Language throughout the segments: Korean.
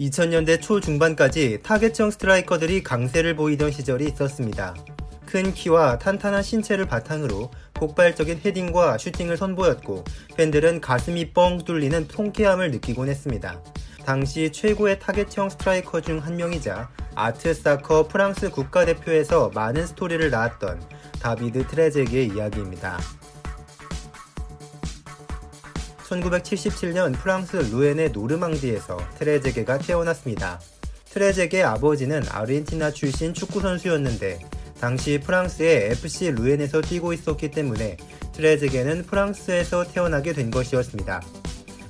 2000년대 초중반까지 타겟형 스트라이커들이 강세를 보이던 시절이 있었습니다. 큰 키와 탄탄한 신체를 바탕으로 폭발적인 헤딩과 슈팅을 선보였고 팬들은 가슴이 뻥 뚫리는 통쾌함을 느끼곤 했습니다. 당시 최고의 타겟형 스트라이커 중 한 명이자 아트 사커 프랑스 국가대표에서 많은 스토리를 낳았던 다비드 트레제게의 이야기입니다. 1977년 프랑스 루엔의 노르망디에서 트레제게가 태어났습니다. 트레제게 아버지는 아르헨티나 출신 축구선수였는데 당시 프랑스의 FC 루엔에서 뛰고 있었기 때문에 트레제게는 프랑스에서 태어나게 된 것이었습니다.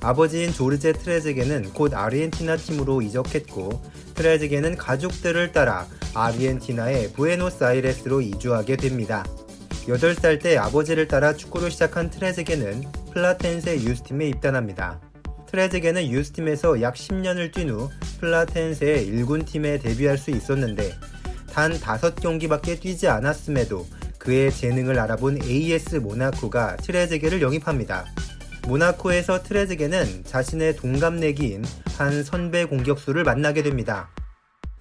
아버지인 조르제 트레제게는 곧 아르헨티나 팀으로 이적했고 트레제게는 가족들을 따라 아르헨티나의 부에노스아이레스로 이주하게 됩니다. 8살 때 아버지를 따라 축구를 시작한 트레제게는 플라텐세 유스팀에 입단합니다. 트레제게는 유스팀에서 약 10년을 뛴 후 플라텐세의 1군 팀에 데뷔할 수 있었는데 단 5경기밖에 뛰지 않았음에도 그의 재능을 알아본 AS 모나코가 트레제게를 영입합니다. 모나코에서 트레제게는 자신의 동갑내기인 한 선배 공격수를 만나게 됩니다.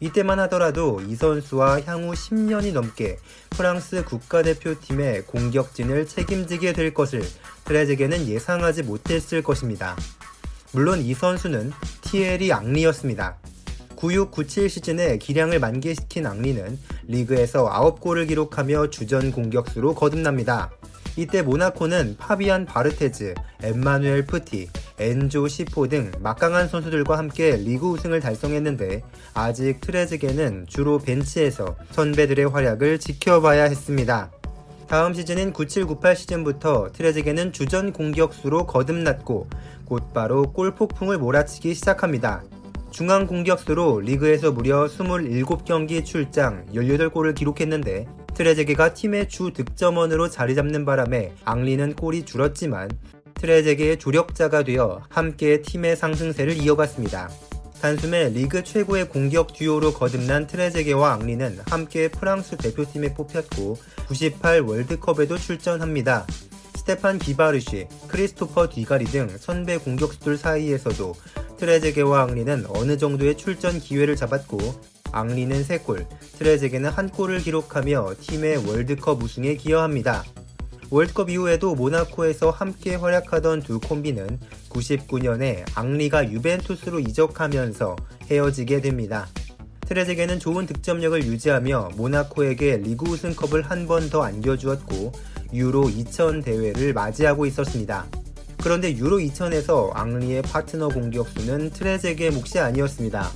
이때만 하더라도 이 선수와 향후 10년이 넘게 프랑스 국가대표팀의 공격진을 책임지게 될 것을 트레제게는 예상하지 못했을 것입니다. 물론 이 선수는 티에리 앙리였습니다. 96-97 시즌에 기량을 만개시킨 앙리는 리그에서 9골을 기록하며 주전 공격수로 거듭납니다. 이때 모나코는 파비안 바르테즈, 엠마누엘 프티, 엔조 시포 등 막강한 선수들과 함께 리그 우승을 달성했는데 아직 트레즈게는 주로 벤치에서 선배들의 활약을 지켜봐야 했습니다. 다음 시즌인 97-98 시즌부터 트레즈게는 주전 공격수로 거듭났고 곧바로 골폭풍을 몰아치기 시작합니다. 중앙 공격수로 리그에서 무려 27경기 출장 18골을 기록했는데 트레제게가 팀의 주 득점원으로 자리 잡는 바람에 앙리는 골이 줄었지만 트레제게의 조력자가 되어 함께 팀의 상승세를 이어갔습니다. 단숨에 리그 최고의 공격 듀오로 거듭난 트레제게와 앙리는 함께 프랑스 대표팀에 뽑혔고 98 월드컵에도 출전합니다. 스테판 기바르시, 크리스토프 뒤가리 등 선배 공격수들 사이에서도 트레제게와 앙리는 어느 정도의 출전 기회를 잡았고 앙리는 3골, 트레제게는 1골을 기록하며 팀의 월드컵 우승에 기여합니다. 월드컵 이후에도 모나코에서 함께 활약하던 두 콤비는 99년에 앙리가 유벤투스로 이적하면서 헤어지게 됩니다. 트레제게는 좋은 득점력을 유지하며 모나코에게 리그 우승컵을 한 번 더 안겨주었고 유로 2000 대회를 맞이하고 있었습니다. 그런데 유로 2000에서 앙리의 파트너 공격수는 트레제게 몫이 아니었습니다.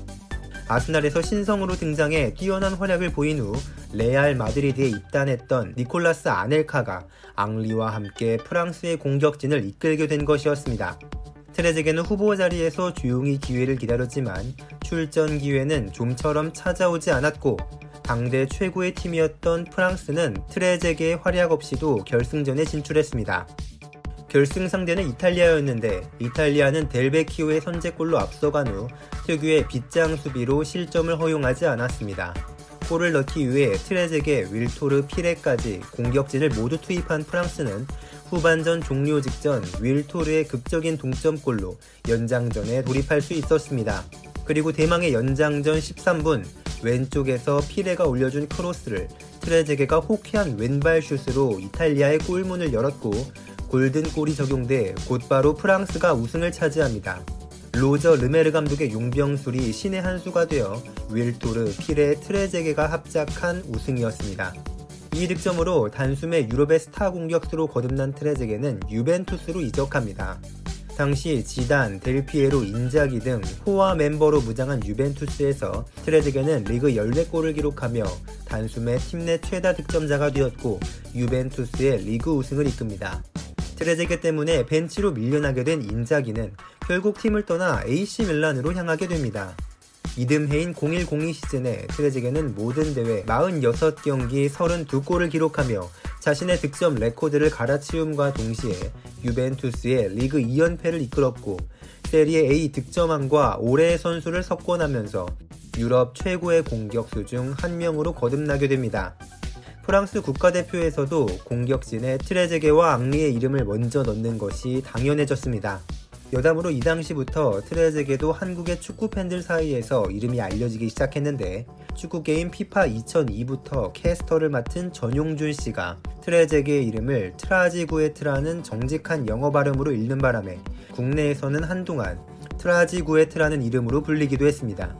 아스날에서 신성으로 등장해 뛰어난 활약을 보인 후 레알 마드리드에 입단했던 니콜라스 아넬카가 앙리와 함께 프랑스의 공격진을 이끌게 된 것이었습니다. 트레제게는 후보 자리에서 조용히 기회를 기다렸지만 출전 기회는 좀처럼 찾아오지 않았고 당대 최고의 팀이었던 프랑스는 트레제게의 활약 없이도 결승전에 진출했습니다. 결승 상대는 이탈리아였는데 이탈리아는 델베키오의 선제골로 앞서간 후 특유의 빗장 수비로 실점을 허용하지 않았습니다. 골을 넣기 위해 트레제게, 윌토르, 피레까지 공격진을 모두 투입한 프랑스는 후반전 종료 직전 윌토르의 극적인 동점골로 연장전에 돌입할 수 있었습니다. 그리고 대망의 연장전 13분 왼쪽에서 피레가 올려준 크로스를 트레제게가 호쾌한 왼발 슛으로 이탈리아의 골문을 열었고 골든골이 적용돼 곧바로 프랑스가 우승을 차지합니다. 로저 르메르 감독의 용병술이 신의 한 수가 되어 윌토르, 피레, 트레제게가 합작한 우승이었습니다. 이 득점으로 단숨에 유럽의 스타 공격수로 거듭난 트레제게는 유벤투스로 이적합니다. 당시 지단, 델피에로, 인자기 등 호화 멤버로 무장한 유벤투스에서 트레제게는 리그 14골을 기록하며 단숨에 팀 내 최다 득점자가 되었고 유벤투스의 리그 우승을 이끕니다. 트레제게 때문에 벤치로 밀려나게 된 인자기는 결국 팀을 떠나 AC 밀란으로 향하게 됩니다. 이듬해인 0102 시즌에 트레제게는 모든 대회 46경기 32골을 기록하며 자신의 득점 레코드를 갈아치움과 동시에 유벤투스의 리그 2연패를 이끌었고 세리에 A 득점왕과 올해의 선수를 석권하면서 유럽 최고의 공격수 중 한 명으로 거듭나게 됩니다. 프랑스 국가대표에서도 공격진에 트레제게와 앙리의 이름을 먼저 넣는 것이 당연해졌습니다. 여담으로 이 당시부터 트레제게도 한국의 축구 팬들 사이에서 이름이 알려지기 시작했는데 축구 게임 피파 2002부터 캐스터를 맡은 전용준 씨가 트레제게의 이름을 트라지구에트라는 정직한 영어 발음으로 읽는 바람에 국내에서는 한동안 트라지구에트라는 이름으로 불리기도 했습니다.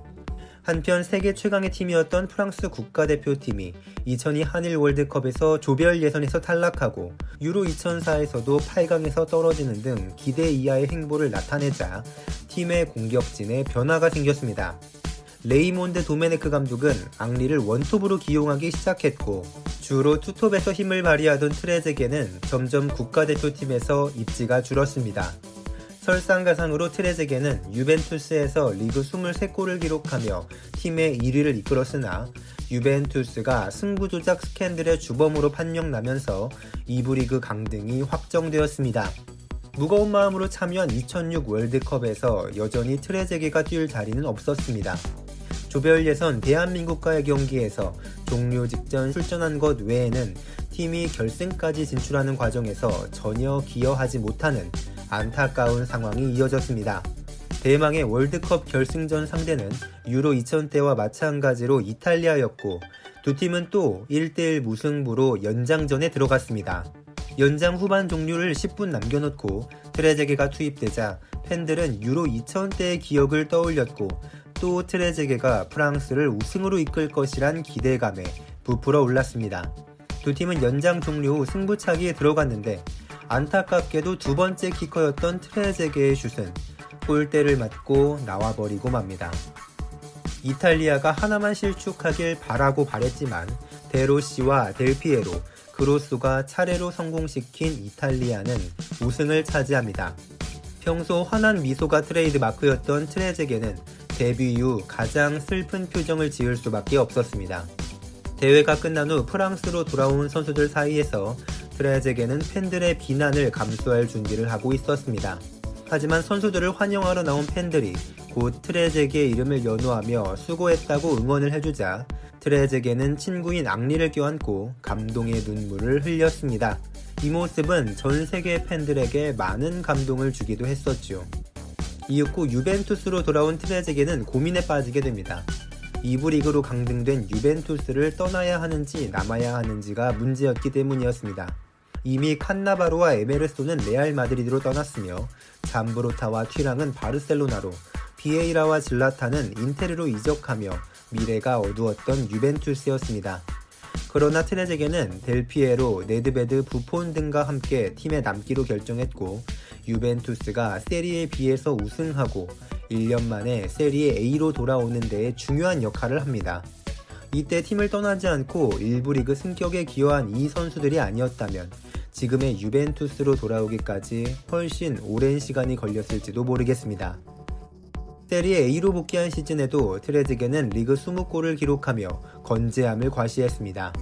한편 세계 최강의 팀이었던 프랑스 국가대표팀이 2002 한일 월드컵에서 조별 예선에서 탈락하고 유로 2004에서도 8강에서 떨어지는 등 기대 이하의 행보를 나타내자 팀의 공격진에 변화가 생겼습니다. 레이몬드 도메네크 감독은 앙리를 원톱으로 기용하기 시작했고 주로 투톱에서 힘을 발휘하던 트레제게는 점점 국가대표팀에서 입지가 줄었습니다. 설상가상으로 트레제게는 유벤투스에서 리그 23골을 기록하며 팀의 1위를 이끌었으나 유벤투스가 승부조작 스캔들의 주범으로 판명나면서 2부 리그 강등이 확정되었습니다. 무거운 마음으로 참여한 2006 월드컵에서 여전히 트레제게가 뛸 자리는 없었습니다. 조별 예선 대한민국과의 경기에서 종료 직전 출전한 것 외에는 팀이 결승까지 진출하는 과정에서 전혀 기여하지 못하는 안타까운 상황이 이어졌습니다. 대망의 월드컵 결승전 상대는 유로 2000때와 마찬가지로 이탈리아였고 두 팀은 또 1대1 무승부로 연장전에 들어갔습니다. 연장 후반 종료를 10분 남겨놓고 트레제게가 투입되자 팬들은 유로 2000때의 기억을 떠올렸고 또 트레제게가 프랑스를 우승으로 이끌 것이란 기대감에 부풀어 올랐습니다. 두 팀은 연장 종료 후 승부차기에 들어갔는데 안타깝게도 두 번째 키커였던 트레제게의 슛은 골대를 맞고 나와버리고 맙니다. 이탈리아가 하나만 실축하길 바라고 바랬지만 데로시와 델피에로, 그로스가 차례로 성공시킨 이탈리아는 우승을 차지합니다. 평소 환한 미소가 트레이드 마크였던 트레제게는 데뷔 이후 가장 슬픈 표정을 지을 수밖에 없었습니다. 대회가 끝난 후 프랑스로 돌아온 선수들 사이에서 트레제게는 팬들의 비난을 감수할 준비를 하고 있었습니다. 하지만 선수들을 환영하러 나온 팬들이 곧 트레제게의 이름을 연호하며 수고했다고 응원을 해주자 트레제게는 친구인 앙리를 껴안고 감동의 눈물을 흘렸습니다. 이 모습은 전 세계 팬들에게 많은 감동을 주기도 했었죠. 이윽고 유벤투스로 돌아온 트레제게는 고민에 빠지게 됩니다. 2부 리그로 강등된 유벤투스를 떠나야 하는지 남아야 하는지가 문제였기 때문이었습니다. 이미 칸나바로와 에메르송은 레알 마드리드로 떠났으며 잠브로타와 튀랑은 바르셀로나로 비에이라와 즐라탄은 인테르로 이적하며 미래가 어두웠던 유벤투스였습니다. 그러나 트레제게는 델피에로, 네드베드, 부폰 등과 함께 팀에 남기로 결정했고 유벤투스가 세리에 B에서 우승하고 1년 만에 세리에 A로 돌아오는 데에 중요한 역할을 합니다. 이때 팀을 떠나지 않고 일부 리그 승격에 기여한 이 선수들이 아니었다면 지금의 유벤투스로 돌아오기까지 훨씬 오랜 시간이 걸렸을지도 모르겠습니다. 세리에 A로 복귀한 시즌에도 트레즈게는 리그 20골을 기록하며 건재함을 과시했습니다.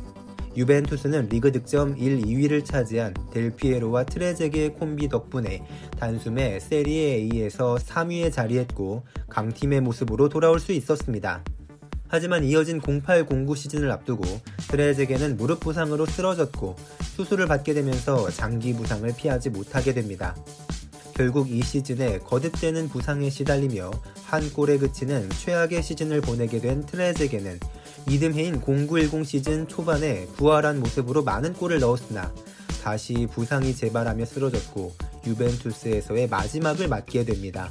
유벤투스는 리그 득점 1, 2위를 차지한 델피에로와 트레제게의 콤비 덕분에 단숨에 세리에 A에서 3위에 자리했고 강팀의 모습으로 돌아올 수 있었습니다. 하지만 이어진 0809 시즌을 앞두고 트레제게는 무릎 부상으로 쓰러졌고 수술을 받게 되면서 장기 부상을 피하지 못하게 됩니다. 결국 이 시즌에 거듭되는 부상에 시달리며 한 골에 그치는 최악의 시즌을 보내게 된 트레제게는 이듬해인 0910 시즌 초반에 부활한 모습으로 많은 골을 넣었으나 다시 부상이 재발하며 쓰러졌고 유벤투스에서의 마지막을 맞게 됩니다.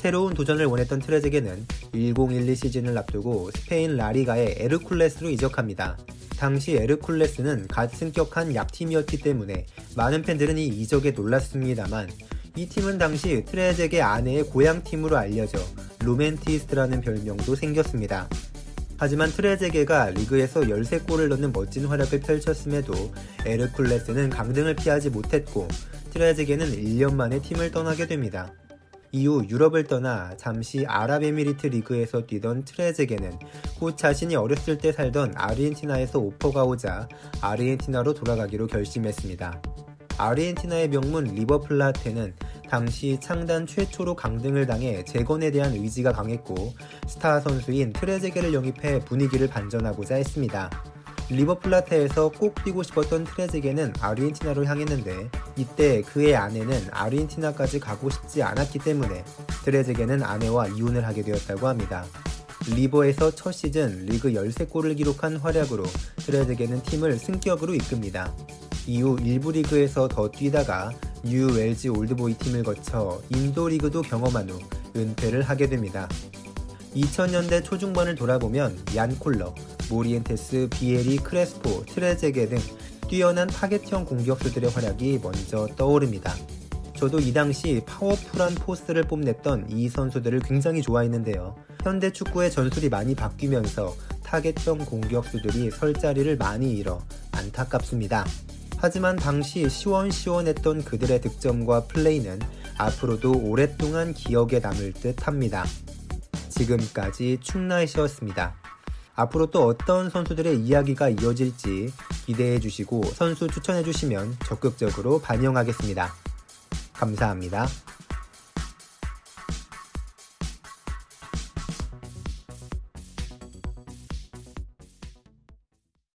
새로운 도전을 원했던 트레제게는 1012 시즌을 앞두고 스페인 라리가의 에르쿨레스로 이적합니다. 당시 에르쿨레스는 갓 승격한 약팀이었기 때문에 많은 팬들은 이 이적에 놀랐습니다만 이 팀은 당시 트레제게 아내의 고향팀으로 알려져 로맨티스트라는 별명도 생겼습니다. 하지만 트레제게가 리그에서 13골을 넣는 멋진 활약을 펼쳤음에도 에르쿨레스는 강등을 피하지 못했고 트레제게는 1년 만에 팀을 떠나게 됩니다. 이후 유럽을 떠나 잠시 아랍에미리트 리그에서 뛰던 트레제게는 곧 자신이 어렸을 때 살던 아르헨티나에서 오퍼가 오자 아르헨티나로 돌아가기로 결심했습니다. 아르헨티나의 명문 리버플라테는 당시 창단 최초로 강등을 당해 재건에 대한 의지가 강했고 스타 선수인 트레제게를 영입해 분위기를 반전하고자 했습니다. 리버플라테에서 꼭 뛰고 싶었던 트레제게는 아르헨티나로 향했는데 이때 그의 아내는 아르헨티나까지 가고 싶지 않았기 때문에 트레제게는 아내와 이혼을 하게 되었다고 합니다. 리버에서 첫 시즌 리그 13골을 기록한 활약으로 트레제게는 팀을 승격으로 이끕니다. 이후 1부 리그에서 더 뛰다가 뉴 웰즈 올드보이 팀을 거쳐 인도 리그도 경험한 후 은퇴를 하게 됩니다. 2000년대 초중반을 돌아보면 얀 콜러, 모리엔테스, 비에리, 크레스포, 트레제게 등 뛰어난 타겟형 공격수들의 활약이 먼저 떠오릅니다. 저도 이 당시 파워풀한 포스를 뽐냈던 이 선수들을 굉장히 좋아했는데요. 현대 축구의 전술이 많이 바뀌면서 타겟형 공격수들이 설 자리를 많이 잃어 안타깝습니다. 하지만 당시 시원시원했던 그들의 득점과 플레이는 앞으로도 오랫동안 기억에 남을 듯 합니다. 지금까지 충나이시였습니다. 앞으로 또 어떤 선수들의 이야기가 이어질지 기대해 주시고 선수 추천해 주시면 적극적으로 반영하겠습니다. 감사합니다.